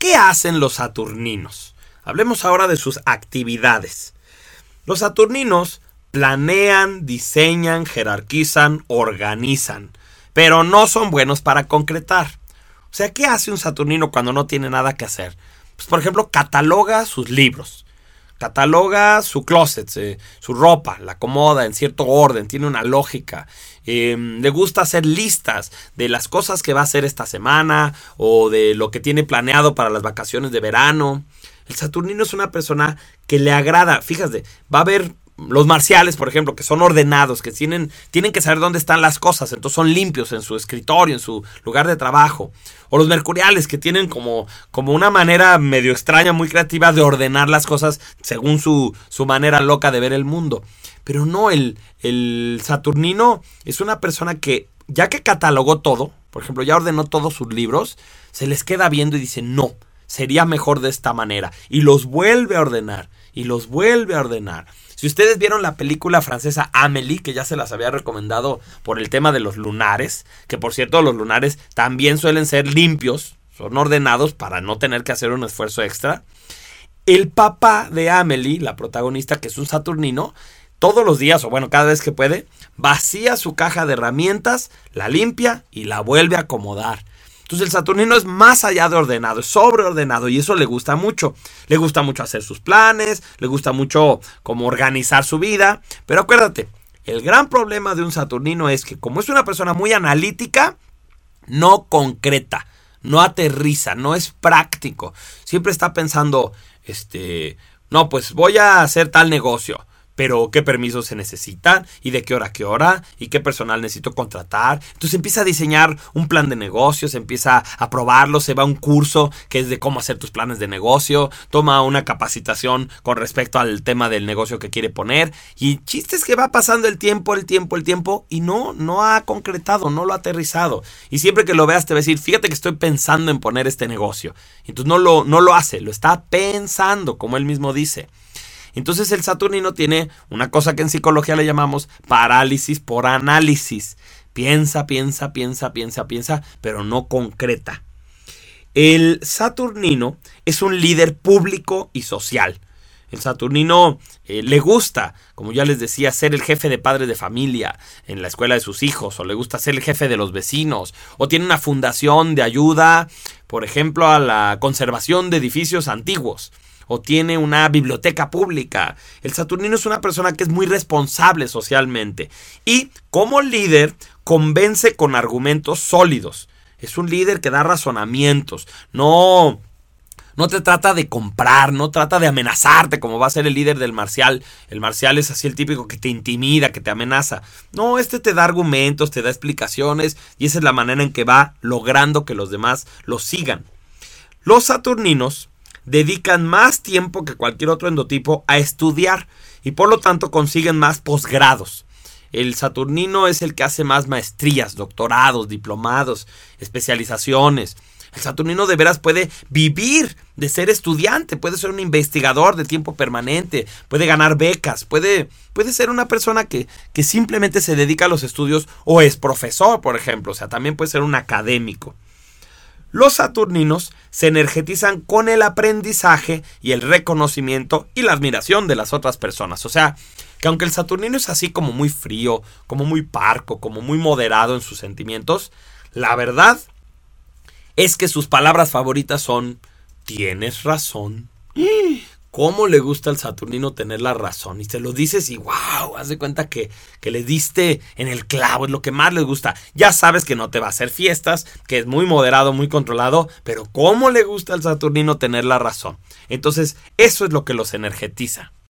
¿Qué hacen los saturninos? Hablemos ahora de sus actividades. Los saturninos planean, diseñan, jerarquizan, organizan, pero no son buenos para concretar. O sea, ¿qué hace un saturnino cuando no tiene nada que hacer? Pues, por ejemplo, cataloga sus libros, cataloga su closet, su ropa, la acomoda en cierto orden, tiene una lógica. Em, le gusta hacer listas de las cosas que va a hacer esta semana o de lo que tiene planeado para las vacaciones de verano. El Saturnino es una persona que le agrada, fíjate, va a haber los marciales, por ejemplo, que son ordenados, que tienen, tienen que saber dónde están las cosas, entonces son limpios en su escritorio, en su lugar de trabajo. O los mercuriales, que tienen como, como una manera medio extraña, muy creativa de ordenar las cosas según su, su manera loca de ver el mundo. Pero no, el, el Saturnino es una persona que, ya que catalogó todo, por ejemplo, ya ordenó todos sus libros, se les queda viendo y dice, no, sería mejor de esta manera. Y los vuelve a ordenar, y los vuelve a ordenar. Si ustedes vieron la película francesa Amélie, que ya se las había recomendado por el tema de los lunares, que por cierto los lunares también suelen ser limpios, son ordenados para no tener que hacer un esfuerzo extra. El papá de Amélie, la protagonista que es un saturnino, todos los días, o bueno, cada vez que puede, vacía su caja de herramientas, la limpia y la vuelve a acomodar. Entonces el Saturnino es más allá de ordenado, es sobreordenado y eso le gusta mucho. Le gusta mucho hacer sus planes, le gusta mucho como organizar su vida. Pero acuérdate, el gran problema de un Saturnino es que como es una persona muy analítica, no concreta, no aterriza, no es práctico. Siempre está pensando, este, no, pues voy a hacer tal negocio pero qué permisos se necesitan y de qué hora a qué hora y qué personal necesito contratar. Entonces empieza a diseñar un plan de negocios, empieza a probarlo, se va a un curso que es de cómo hacer tus planes de negocio, toma una capacitación con respecto al tema del negocio que quiere poner y chistes que va pasando el tiempo, el tiempo, el tiempo y no, no ha concretado, no lo ha aterrizado. Y siempre que lo veas te va a decir, fíjate que estoy pensando en poner este negocio. Entonces no lo, no lo hace, lo está pensando, como él mismo dice. Entonces el Saturnino tiene una cosa que en psicología le llamamos parálisis por análisis. Piensa, piensa, piensa, piensa, piensa, pero no concreta. El Saturnino es un líder público y social. El Saturnino eh, le gusta, como ya les decía, ser el jefe de padres de familia en la escuela de sus hijos, o le gusta ser el jefe de los vecinos, o tiene una fundación de ayuda, por ejemplo, a la conservación de edificios antiguos o tiene una biblioteca pública. El Saturnino es una persona que es muy responsable socialmente y como líder convence con argumentos sólidos. Es un líder que da razonamientos, no no te trata de comprar, no trata de amenazarte como va a ser el líder del marcial. El marcial es así el típico que te intimida, que te amenaza. No, este te da argumentos, te da explicaciones y esa es la manera en que va logrando que los demás lo sigan. Los saturninos dedican más tiempo que cualquier otro endotipo a estudiar y por lo tanto consiguen más posgrados. El Saturnino es el que hace más maestrías, doctorados, diplomados, especializaciones. El Saturnino de veras puede vivir de ser estudiante, puede ser un investigador de tiempo permanente, puede ganar becas, puede, puede ser una persona que, que simplemente se dedica a los estudios o es profesor, por ejemplo, o sea, también puede ser un académico. Los saturninos se energetizan con el aprendizaje y el reconocimiento y la admiración de las otras personas. O sea, que aunque el saturnino es así como muy frío, como muy parco, como muy moderado en sus sentimientos, la verdad es que sus palabras favoritas son tienes razón. Cómo le gusta al Saturnino tener la razón. Y te lo dices y wow, haz de cuenta que, que le diste en el clavo, es lo que más le gusta. Ya sabes que no te va a hacer fiestas, que es muy moderado, muy controlado, pero cómo le gusta al Saturnino tener la razón. Entonces, eso es lo que los energetiza.